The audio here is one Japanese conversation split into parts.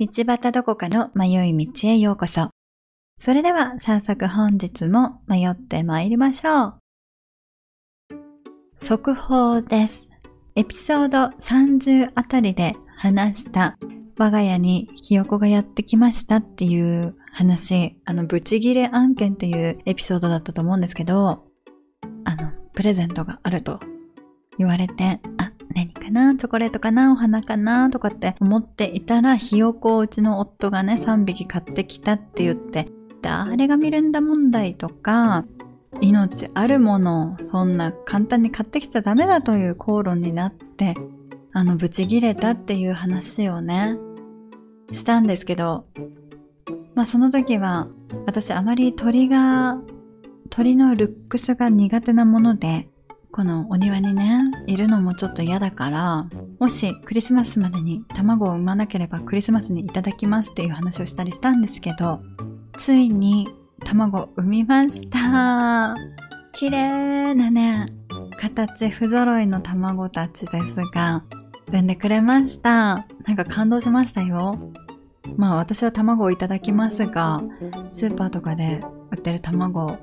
道端どこかの迷い道へようこそ。それでは早速本日も迷って参りましょう。速報です。エピソード30あたりで話した我が家にひよこがやってきましたっていう話、あの、ブチギレ案件っていうエピソードだったと思うんですけど、あの、プレゼントがあると言われて、あ、何かな？チョコレートかな？お花かな？とかって思っていたら、ひよこをうちの夫がね、3匹買ってきたって言って、誰が見るんだ問題とか、命あるものをそんな簡単に買ってきちゃダメだという口論になって、あの、ブチギレたっていう話をね、したんですけど、まあその時は、私あまり鳥が、鳥のルックスが苦手なもので、このお庭にね、いるのもちょっと嫌だから、もしクリスマスまでに卵を産まなければクリスマスにいただきますっていう話をしたりしたんですけど、ついに卵産みました。綺麗なね、形不揃いの卵たちですが、産んでくれました。なんか感動しましたよ。まあ私は卵をいただきますが、スーパーとかで売ってる卵、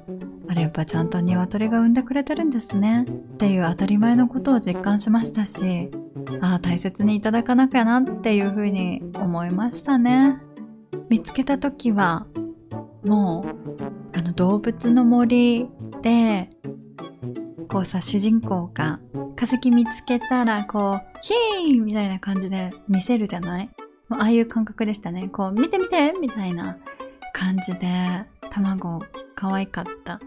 あれやっぱちゃんと鶏が産んでくれてるんですね。っていう当たり前のことを実感しましたし、ああ、大切にいただかなきゃなっていうふうに思いましたね。見つけた時は、もう、あの動物の森で、こうさ、主人公が化石見つけたら、こう、ヒーンみたいな感じで見せるじゃない？ああいう感覚でしたね。こう、見て見てみたいな感じで、卵、可愛かった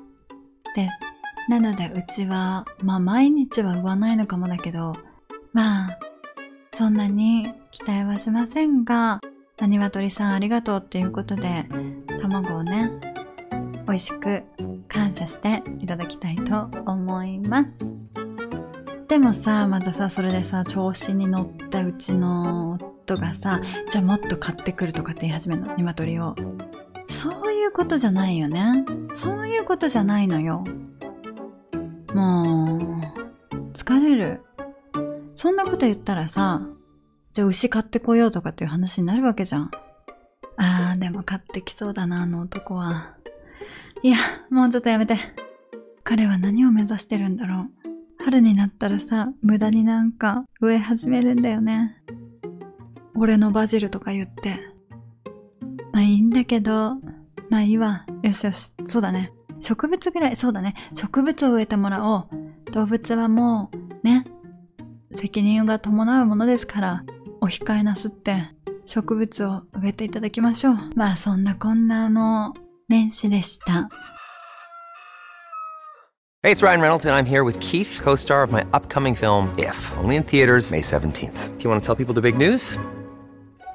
です。なので、うちは、まあ、毎日は産わないのかもだけど、まあ、そんなに期待はしませんが、鶏さんありがとうっていうことで、卵をね、美味しく感謝していただきたいと思います。でもさ、またさ、それでさ、調子に乗ったうちの夫がさ、じゃあもっと買ってくるとかって言い始めるの、鶏を。そういうことじゃないよね。そういうことじゃないのよ。もう、疲れる。そんなこと言ったらさ、じゃあ牛買ってこようとかっていう話になるわけじゃん。あー、でも買ってきそうだな、あの男は。いや、もうちょっとやめて。彼は何を目指してるんだろう。春になったらさ、無駄になんか植え始めるんだよね。俺のバジルとか言って。まあいいんだけど、まあいいわ。よしよし。そうだね。植物ぐらい、そうだね。植物を植えてもらおう。動物はもう、ね。責任が伴うものですから、お控えなすって、植物を植えていただきましょう。まあそんなこんなの年始でした。Hey, it's Ryan Reynolds, and I'm here with Keith, co star of my upcoming film, If, only in theaters, May 17th. Do you want to tell people the big news?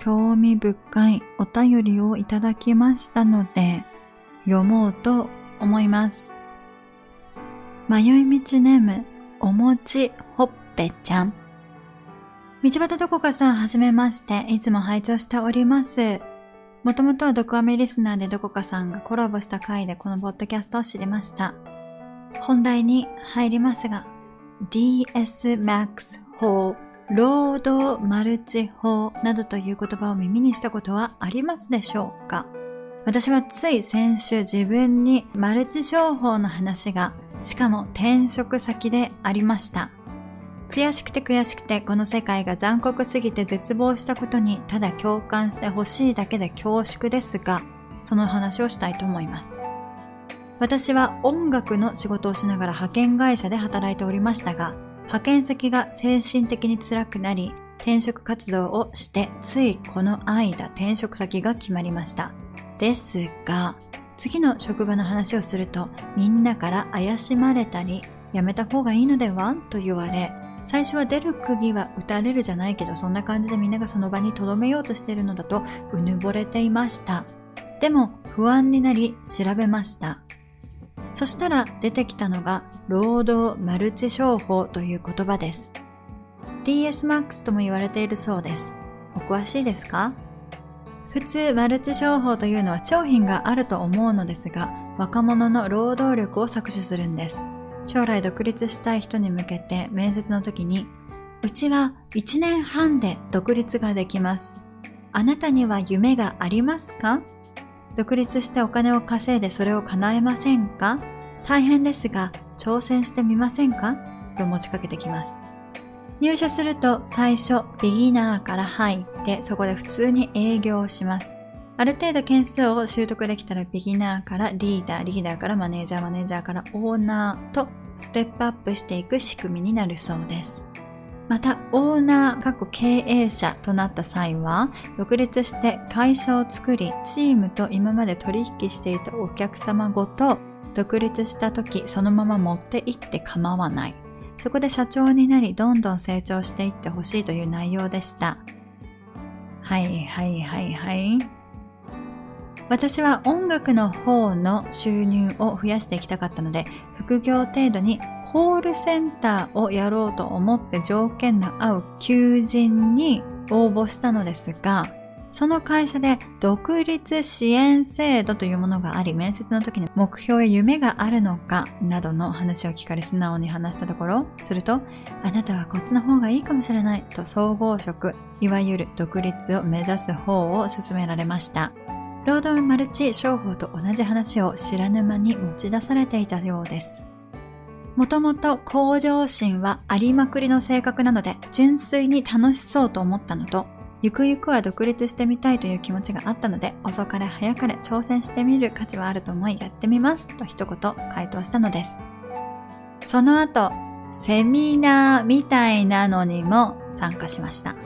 興味深いお便りをいただきましたので、読もうと思います。迷い道ネーム、おもちほっぺちゃん。道端どこかさんはじめまして、いつも拝聴しております。もともとはドクアメリスナーでどこかさんがコラボした回でこのポッドキャストを知りました。本題に入りますが、DS Max 法ロードマルチ法などという言葉を耳にしたことはありますでしょうか？私はつい先週自分にマルチ商法の話が、しかも転職先でありました。悔しくて悔しくてこの世界が残酷すぎて絶望したことにただ共感してほしいだけで恐縮ですが、その話をしたいと思います。私は音楽の仕事をしながら派遣会社で働いておりましたが、派遣先が精神的に辛くなり、転職活動をして、ついこの間転職先が決まりました。ですが、次の職場の話をすると、みんなから怪しまれたり、辞めた方がいいのでは？と言われ、最初は出る釘は打たれるじゃないけど、そんな感じでみんながその場に留めようとしているのだと、うぬぼれていました。でも、不安になり調べました。そしたら出てきたのが、労働マルチ商法という言葉です。DSMAX とも言われているそうです。お詳しいですか？普通、マルチ商法というのは商品があると思うのですが、若者の労働力を搾取するんです。将来独立したい人に向けて面接の時に、うちは1年半で独立ができます。あなたには夢がありますか？独立してお金を稼いでそれを叶えませんか？大変ですが挑戦してみませんか？と持ちかけてきます。入社すると最初ビギナーから入ってそこで普通に営業をします。ある程度件数を習得できたらビギナーからリーダー、リーダーからマネージャー、マネージャーからオーナーとステップアップしていく仕組みになるそうです。また、オーナー、過去経営者となった際は、独立して会社を作り、チームと今まで取引していたお客様ごと、独立した時そのまま持って行って構わない。そこで社長になり、どんどん成長していってほしいという内容でした。はいはいはいはい。私は音楽の方の収入を増やしていきたかったので、副業程度にコールセンターをやろうと思って条件の合う求人に応募したのですが、その会社で独立支援制度というものがあり、面接の時に目標や夢があるのかなどの話を聞かれ素直に話したところ、すると、あなたはこっちの方がいいかもしれないと総合職、いわゆる独立を目指す方を勧められました。労働マルチ商法と同じ話を知らぬ間に持ち出されていたようです。もともと向上心はありまくりの性格なので純粋に楽しそうと思ったのと、ゆくゆくは独立してみたいという気持ちがあったので、遅かれ早かれ挑戦してみる価値はあると思いやってみますと一言回答したのです。その後、セミナーみたいなのにも参加しました。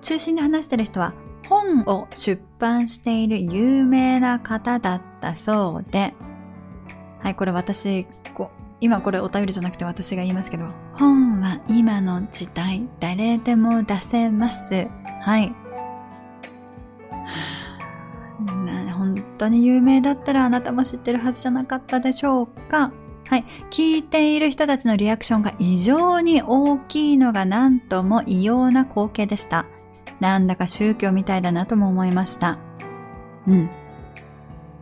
中心で話してる人は本を出版している有名な方だったそうで、はい、これ私、今これお便りじゃなくて私が言いますけど、本は今の時代誰でも出せます。はい。本当に有名だったらあなたも知ってるはずじゃなかったでしょうかはい。聞いている人たちのリアクションが異常に大きいのが何とも異様な光景でした。なんだか宗教みたいだなとも思いました。うん。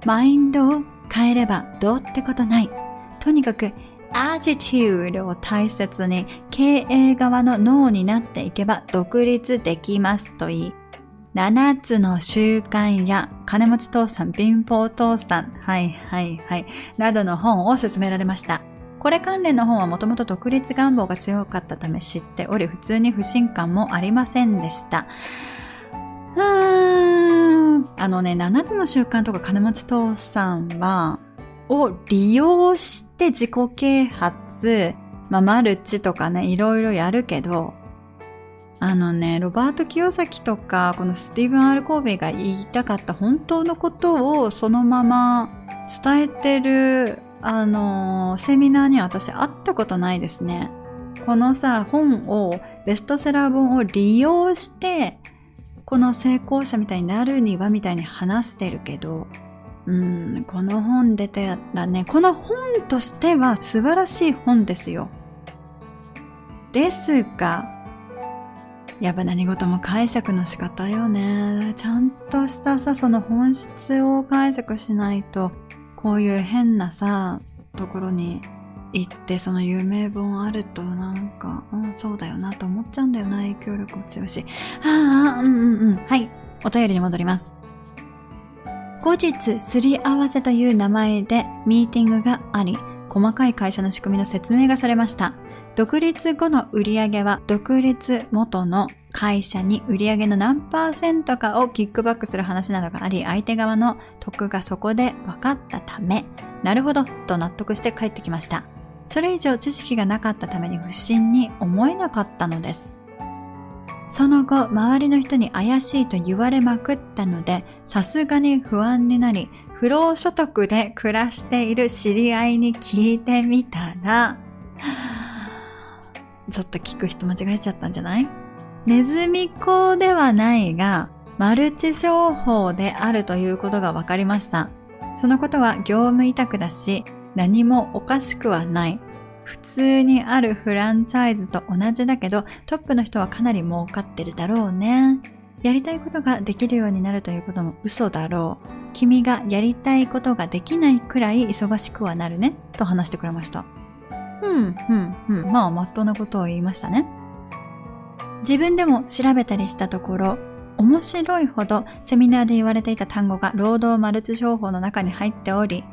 マインドを変えればどうってことない。とにかく、アジテュードを大切に経営側の脳になっていけば独立できますと言い、7つの習慣や金持ち父さん、貧乏父さん、はいはいはい、などの本を勧められました。これ関連の本はもともと独立願望が強かったため知っており、普通に不信感もありませんでした。うーん。あのね、7つの習慣とか金持ち父さんは、を利用して自己啓発、まあ、マルチとかね、いろいろやるけど、あのね、ロバート清崎とか、このスティーブン・アルコービーが言いたかった本当のことをそのまま伝えてるあのー、セミナーには私会ったことないですね。このさ、本を、ベストセラー本を利用して、この成功者みたいになるにはみたいに話してるけど、うん、この本出てやったね、この本としては素晴らしい本ですよ。ですが、やっぱ何事も解釈の仕方よね。ちゃんとしたさ、その本質を解釈しないと、こういう変なさ、ところに行ってその有名本あるとなんか、うん、そうだよなと思っちゃうんだよな、影響力も強いし。はあ、うんうんうん。はい。お便りに戻ります。後日、すり合わせという名前でミーティングがあり、細かい会社の仕組みの説明がされました。独立後の売上は独立元の会社に売上の何パーセントかをキックバックする話などがあり、相手側の得がそこで分かったため、なるほど、と納得して帰ってきました。それ以上知識がなかったために不審に思えなかったのです。その後、周りの人に怪しいと言われまくったので、さすがに不安になり、不労所得で暮らしている知り合いに聞いてみたら、ちょっと聞く人間違えちゃったんじゃない？ネズミ講ではないが、マルチ商法であるということが分かりました。そのことは業務委託だし、何もおかしくはない。普通にあるフランチャイズと同じだけど、トップの人はかなり儲かってるだろうね。やりたいことができるようになるということも嘘だろう。君がやりたいことができないくらい忙しくはなるね。と話してくれました。うん、うん、うん。まあ、まっとうなことを言いましたね。自分でも調べたりしたところ、面白いほどセミナーで言われていた単語が労働マルチ商法の中に入っており、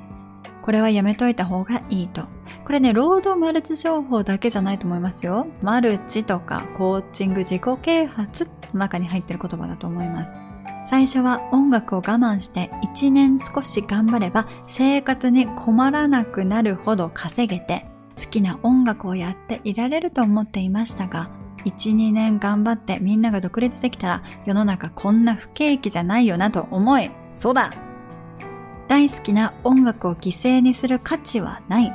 これはやめといた方がいいと。これね、労働マルチ商法だけじゃないと思いますよ。マルチとかコーチング、自己啓発の中に入ってる言葉だと思います。最初は音楽を我慢して1年少し頑張れば生活に困らなくなるほど稼げて好きな音楽をやっていられると思っていましたが1、2年頑張ってみんなが独立できたら世の中こんな不景気じゃないよなと思い、そうだ大好きな音楽を犠牲にする価値はない。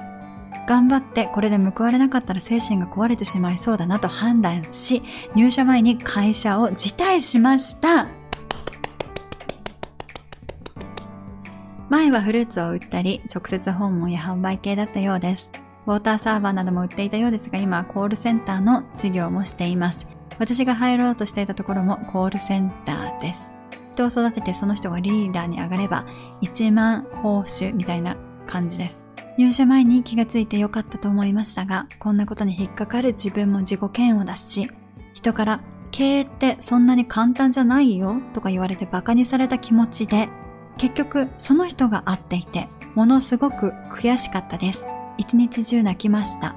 頑張ってこれで報われなかったら精神が壊れてしまいそうだなと判断し、入社前に会社を辞退しました。前はフルーツを売ったり、直接訪問や販売系だったようです。ウォーターサーバーなども売っていたようですが、今はコールセンターの事業もしています。私が入ろうとしていたところもコールセンターです。人を育ててその人がリーダーに上がれば、1万報酬みたいな感じです。入社前に気がついてよかったと思いましたが、こんなことに引っかかる自分も自己嫌悪だし、人から経営ってそんなに簡単じゃないよとか言われて馬鹿にされた気持ちで、結局その人が会っていて、ものすごく悔しかったです。一日中泣きました。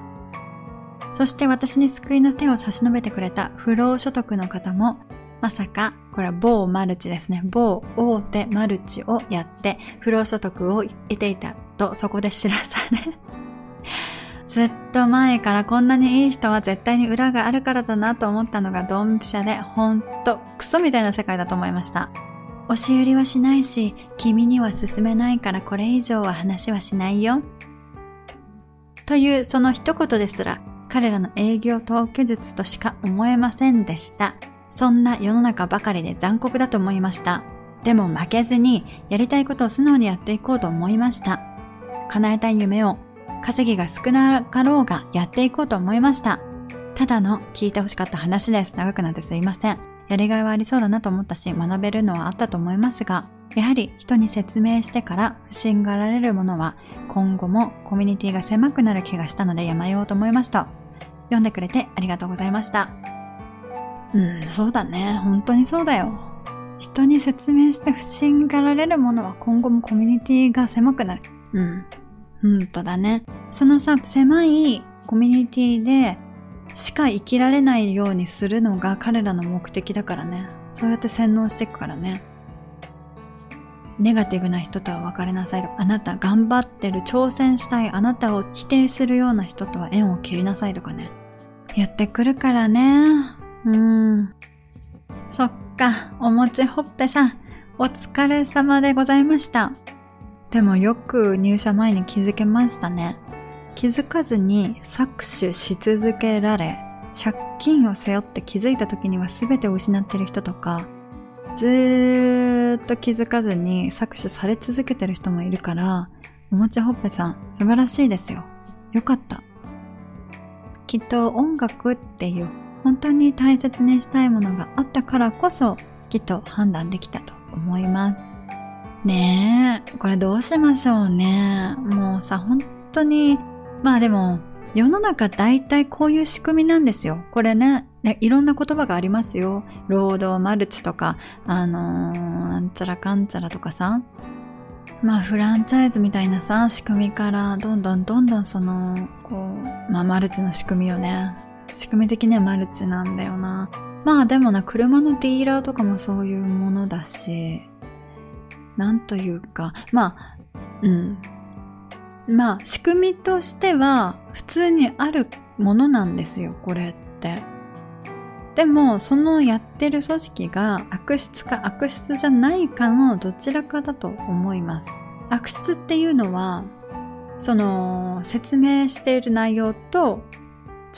そして私に救いの手を差し伸べてくれた不労所得の方も、まさか、これは某マルチですね。某大手マルチをやって不労所得を得ていたとそこで知らされ ずっと前からこんなにいい人は絶対に裏があるからだなと思ったのがドンピシャで、ほんとクソみたいな世界だと思いました。押し売りはしないし、君には進めないからこれ以上は話はしないよ。というその一言ですら彼らの営業統計術としか思えませんでした。そんな世の中ばかりで残酷だと思いました。でも負けずにやりたいことを素直にやっていこうと思いました。叶えたい夢を稼ぎが少なかろうがやっていこうと思いました。ただの聞いてほしかった話です。長くなってすいません。やりがいはありそうだなと思ったし、学べるのはあったと思いますが、やはり人に説明してから不審がられるものは今後もコミュニティが狭くなる気がしたのでやめようと思いました。読んでくれてありがとうございました。うん、そうだね。本当にそうだよ。人に説明して不審がられるものは今後もコミュニティが狭くなる。うん。うんとだね。そのさ、狭いコミュニティでしか生きられないようにするのが彼らの目的だからね。そうやって洗脳していくからね。ネガティブな人とは別れなさいとか、あなた頑張ってる、挑戦したい、あなたを否定するような人とは縁を切りなさいとかね。やってくるからね。うん。そっか、おもちほっぺさん、お疲れ様でございました。でもよく入社前に気づけましたね。気づかずに搾取し続けられ、借金を背負って気づいた時には全てを失ってる人とか、ずーっと気づかずに搾取され続けてる人もいるから、おもちほっぺさん、素晴らしいですよ。よかった。きっと音楽っていう本当に大切にしたいものがあったからこそ、きっと判断できたと思います。ねえ、これどうしましょうね。もうさ、本当に、まあでも、世の中大体こういう仕組みなんですよ。これね、いろんな言葉がありますよ。労働マルチとか、あのー、なんちゃらかんちゃらとかさ。まあフランチャイズみたいなさ、仕組みからどんどんどんどんその、こう、まあマルチの仕組みをね、仕組み的にはマルチなんだよな。まあでもな、車のディーラーとかもそういうものだし、なんというか、まあ、うん。まあ仕組みとしては普通にあるものなんですよ、これって。でも、そのやってる組織が悪質か悪質じゃないかのどちらかだと思います。悪質っていうのは、その説明している内容と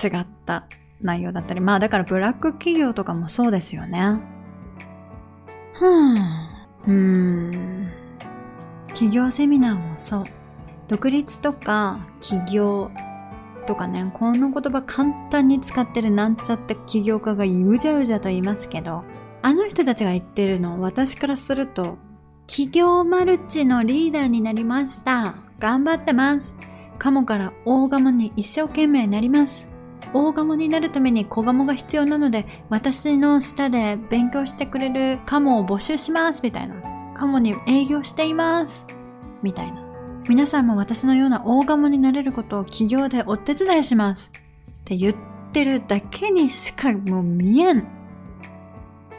違った内容だったり、まあだからブラック企業とかもそうですよね。はぁ、うーん。企業セミナーもそう。独立とか起業とかね、この言葉簡単に使ってるなんちゃって起業家がうじゃうじゃと言いますけど、あの人たちが言ってるの、私からすると、企業マルチのリーダーになりました。頑張ってます。カモから大ガモに一生懸命なります。大ガモになるために小ガモが必要なので、私の下で勉強してくれるカモを募集します。みたいな。カモに営業しています。みたいな。皆さんも私のような大ガモになれることを企業でお手伝いします。って言ってるだけにしかもう見えん。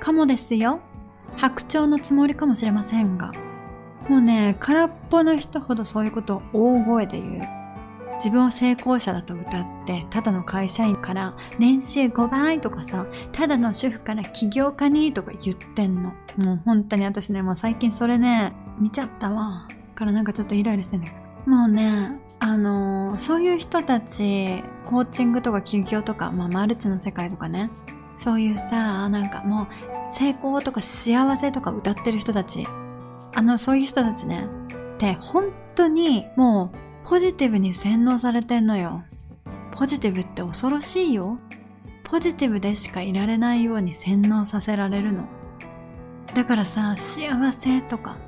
カモですよ。白鳥のつもりかもしれませんが。もうね、空っぽの人ほどそういうことを大声で言う。自分を成功者だと歌って、ただの会社員から年収5倍とかさ、ただの主婦から起業家にとか言ってんの。もう本当に私ね、もう最近それね、見ちゃったわ。からなんかちょっとイライラしてんだけど。もうね、あのー、そういう人たち、コーチングとか起業とか、まあマルチの世界とかね、そういうさ、なんかもう成功とか幸せとか歌ってる人たち、あの、そういう人たちね、って本当にもうポジティブに洗脳されてんのよ。ポジティブって恐ろしいよ。ポジティブでしかいられないように洗脳させられるの。だからさ、幸せとか、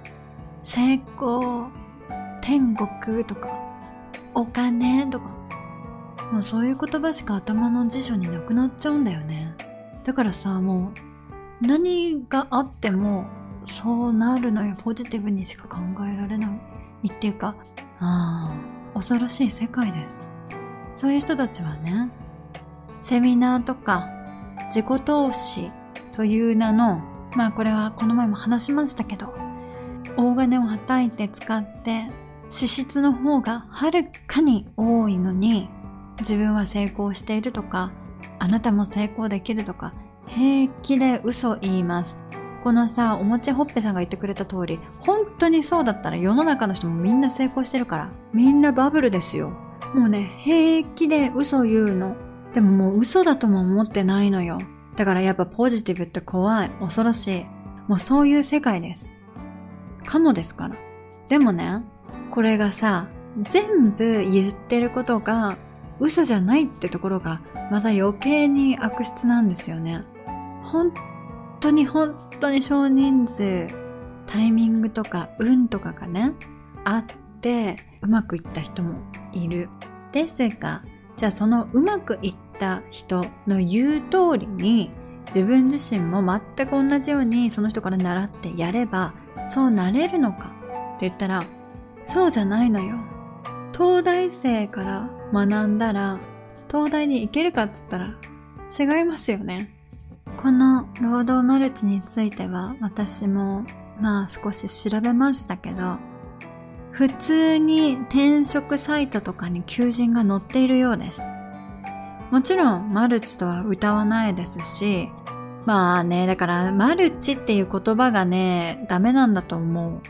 成功、天国とか、お金とか、もうそういう言葉しか頭の辞書になくなっちゃうんだよね。だからさ、もう、何があっても、そうなるのよ。ポジティブにしか考えられない。っていうか、ああ、恐ろしい世界です。そういう人たちはね、セミナーとか自己投資という名の、まあこれはこの前も話しましたけど、大金をはたいて使って支出の方がはるかに多いのに、自分は成功しているとか、あなたも成功できるとか、平気で嘘言います。このさ、おもちほっぺさんが言ってくれた通り、本当にそうだったら世の中の人もみんな成功してるから、みんなバブルですよ。もうね、平気で嘘言うの。でももう嘘だとも思ってないのよ。だからやっぱポジティブって怖い、恐ろしい。もうそういう世界です。かもですから。でもね、これがさ、全部言ってることが嘘じゃないってところがまた余計に悪質なんですよね。本当に本当に少人数、タイミングとか運とかがね、あってうまくいった人もいる。ですが、じゃあそのうまくいった人の言う通りに自分自身も全く同じようにその人から習ってやればそうなれるのかって言ったらそうじゃないのよ。東大生から学んだら東大に行けるかっつったら違いますよね。この労働マルチについては私もまあ少し調べましたけど、普通に転職サイトとかに求人が載っているようです。もちろんマルチとは歌わないですし、まあね、だからマルチっていう言葉がね、ダメなんだと思う。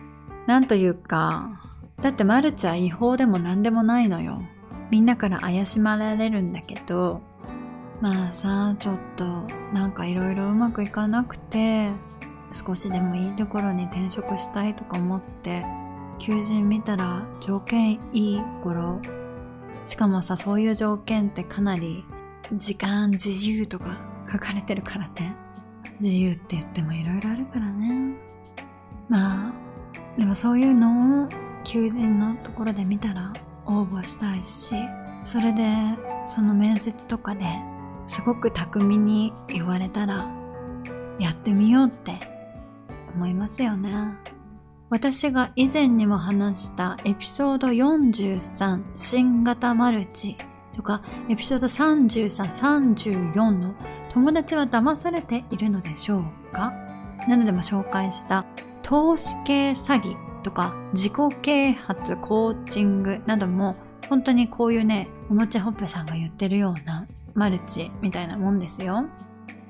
なんというか、だってマルチは違法でも何でもないのよ。みんなから怪しまれるんだけど、まあさ、ちょっとなんかいろいろうまくいかなくて、少しでもいいところに転職したいとか思って、求人見たら条件いい頃、しかもさ、そういう条件ってかなり時間自由とか書かれてるからね。自由って言ってもいろいろあるからね。まあ、でもそういうのを求人のところで見たら応募したいし、それでその面接とかですごく巧みに言われたらやってみようって思いますよね。私が以前にも話したエピソード43新型マルチとかエピソード33、34の友達は騙されているのでしょうか？なのでも紹介した投資系詐欺とか自己啓発コーチングなども本当にこういうね、おもちゃほっぺさんが言ってるようなマルチみたいなもんですよ。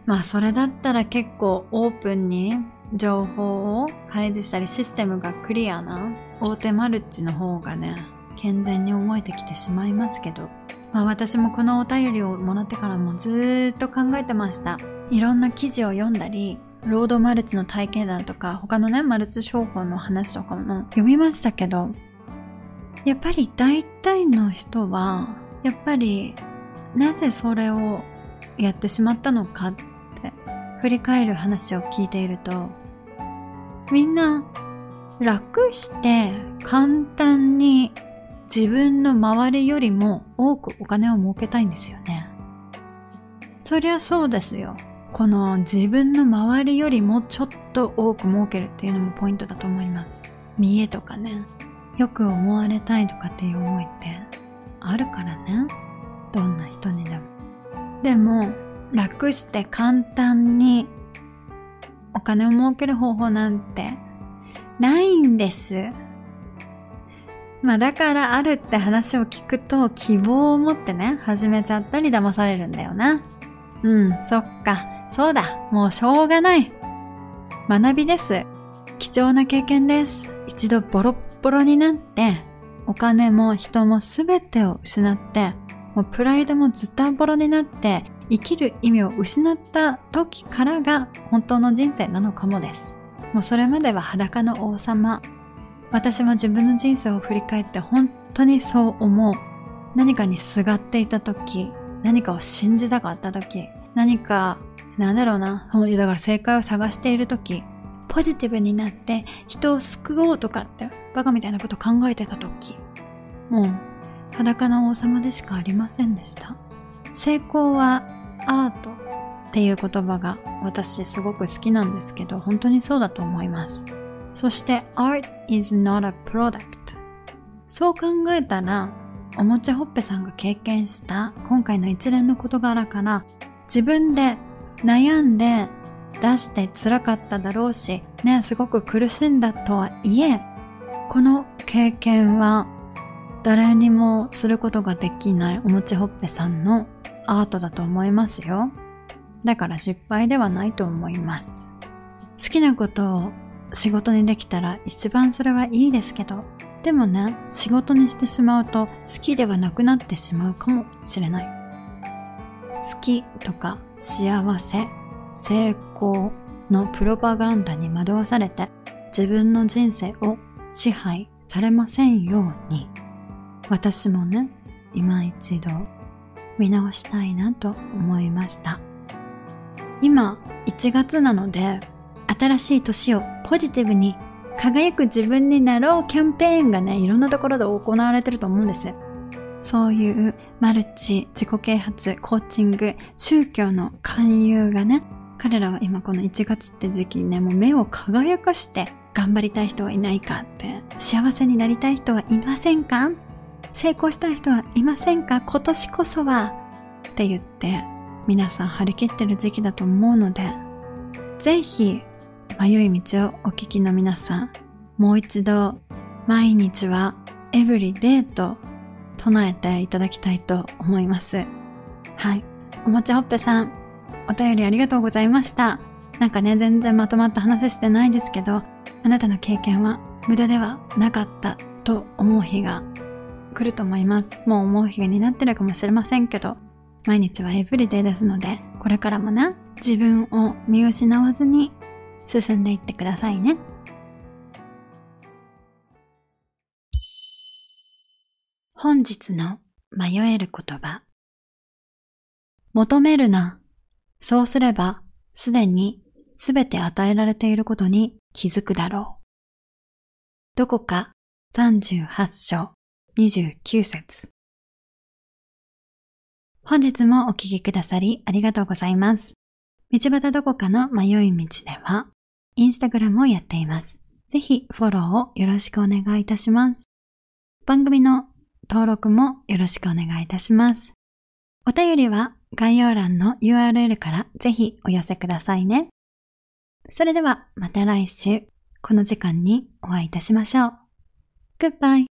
まあそれだったら結構オープンに情報を開示したりシステムがクリアな大手マルチの方がね、健全に思えてきてしまいますけど、まあ私もこのお便りをもらってからもずっと考えてました。いろんな記事を読んだり、ロードマルチの体験談とか、他のね、マルチ商法の話とかも読みましたけど、やっぱり大体の人は、やっぱり、なぜそれをやってしまったのかって振り返る話を聞いていると、みんな楽して簡単に自分の周りよりも多くお金を儲けたいんですよね。そりゃそうですよ。この自分の周りよりもちょっと多く儲けるっていうのもポイントだと思います。見栄とかね、よく思われたいとかっていう思いってあるからね。どんな人にでも。でも、楽して簡単にお金を儲ける方法なんてないんです。まあだからあるって話を聞くと希望を持ってね、始めちゃったり騙されるんだよな。うん、そっか。そうだ。もうしょうがない。学びです。貴重な経験です。一度ボロッボロになって、お金も人もすべてを失って、もうプライドもズタボロになって、生きる意味を失った時からが本当の人生なのかもです。もうそれまでは裸の王様。私も自分の人生を振り返って本当にそう思う。何かにすがっていた時、何かを信じたかった時、何か、なんだろうな、だから正解を探している時、ポジティブになって人を救おうとかってバカみたいなこと考えてた時、もう裸の王様でしかありませんでした。成功はアートっていう言葉が私すごく好きなんですけど、本当にそうだと思います。そして art is not a product そう考えたら、おもちゃほっぺさんが経験した今回の一連の事柄から自分で悩んで出して辛かっただろうし、ね、すごく苦しんだとはいえ、この経験は誰にもすることができないおもちほっぺさんのアートだと思いますよ。だから失敗ではないと思います。好きなことを仕事にできたら一番それはいいですけど、でもね、仕事にしてしまうと好きではなくなってしまうかもしれない。好きとか幸せ、成功のプロパガンダに惑わされて自分の人生を支配されませんように、私もね、今一度見直したいなと思いました。今1月なので新しい年をポジティブに輝く自分になろうキャンペーンがね、いろんなところで行われてると思うんです。そういうマルチ、自己啓発、コーチング、宗教の勧誘がね、彼らは今この1月って時期にね、もう目を輝かして頑張りたい人はいないかって、幸せになりたい人はいませんか成功した人はいませんか？今年こそはって言って皆さん張り切ってる時期だと思うので、ぜひ迷い道をお聞きの皆さん、もう一度毎日はエブリデイと唱えていただきたいと思います。はい。おもちゃほっぺさん、お便りありがとうございました。なんかね、全然まとまった話してないですけど、あなたの経験は無駄ではなかったと思う日が来ると思います。もう思う日がになってるかもしれませんけど、毎日はエブリデイですので、これからもね、自分を見失わずに進んでいってくださいね。本日の迷える言葉。求めるな。そうすれば、すでにすべて与えられていることに気づくだろう。どこか38章29節本日もお聞きくださりありがとうございます。道端どこかの迷い道では、インスタグラムをやっています。ぜひフォローをよろしくお願いいたします。番組の登録もよろしくお願いいたします。お便りは概要欄の URL からぜひお寄せくださいね。それではまた来週この時間にお会いいたしましょう。Goodbye!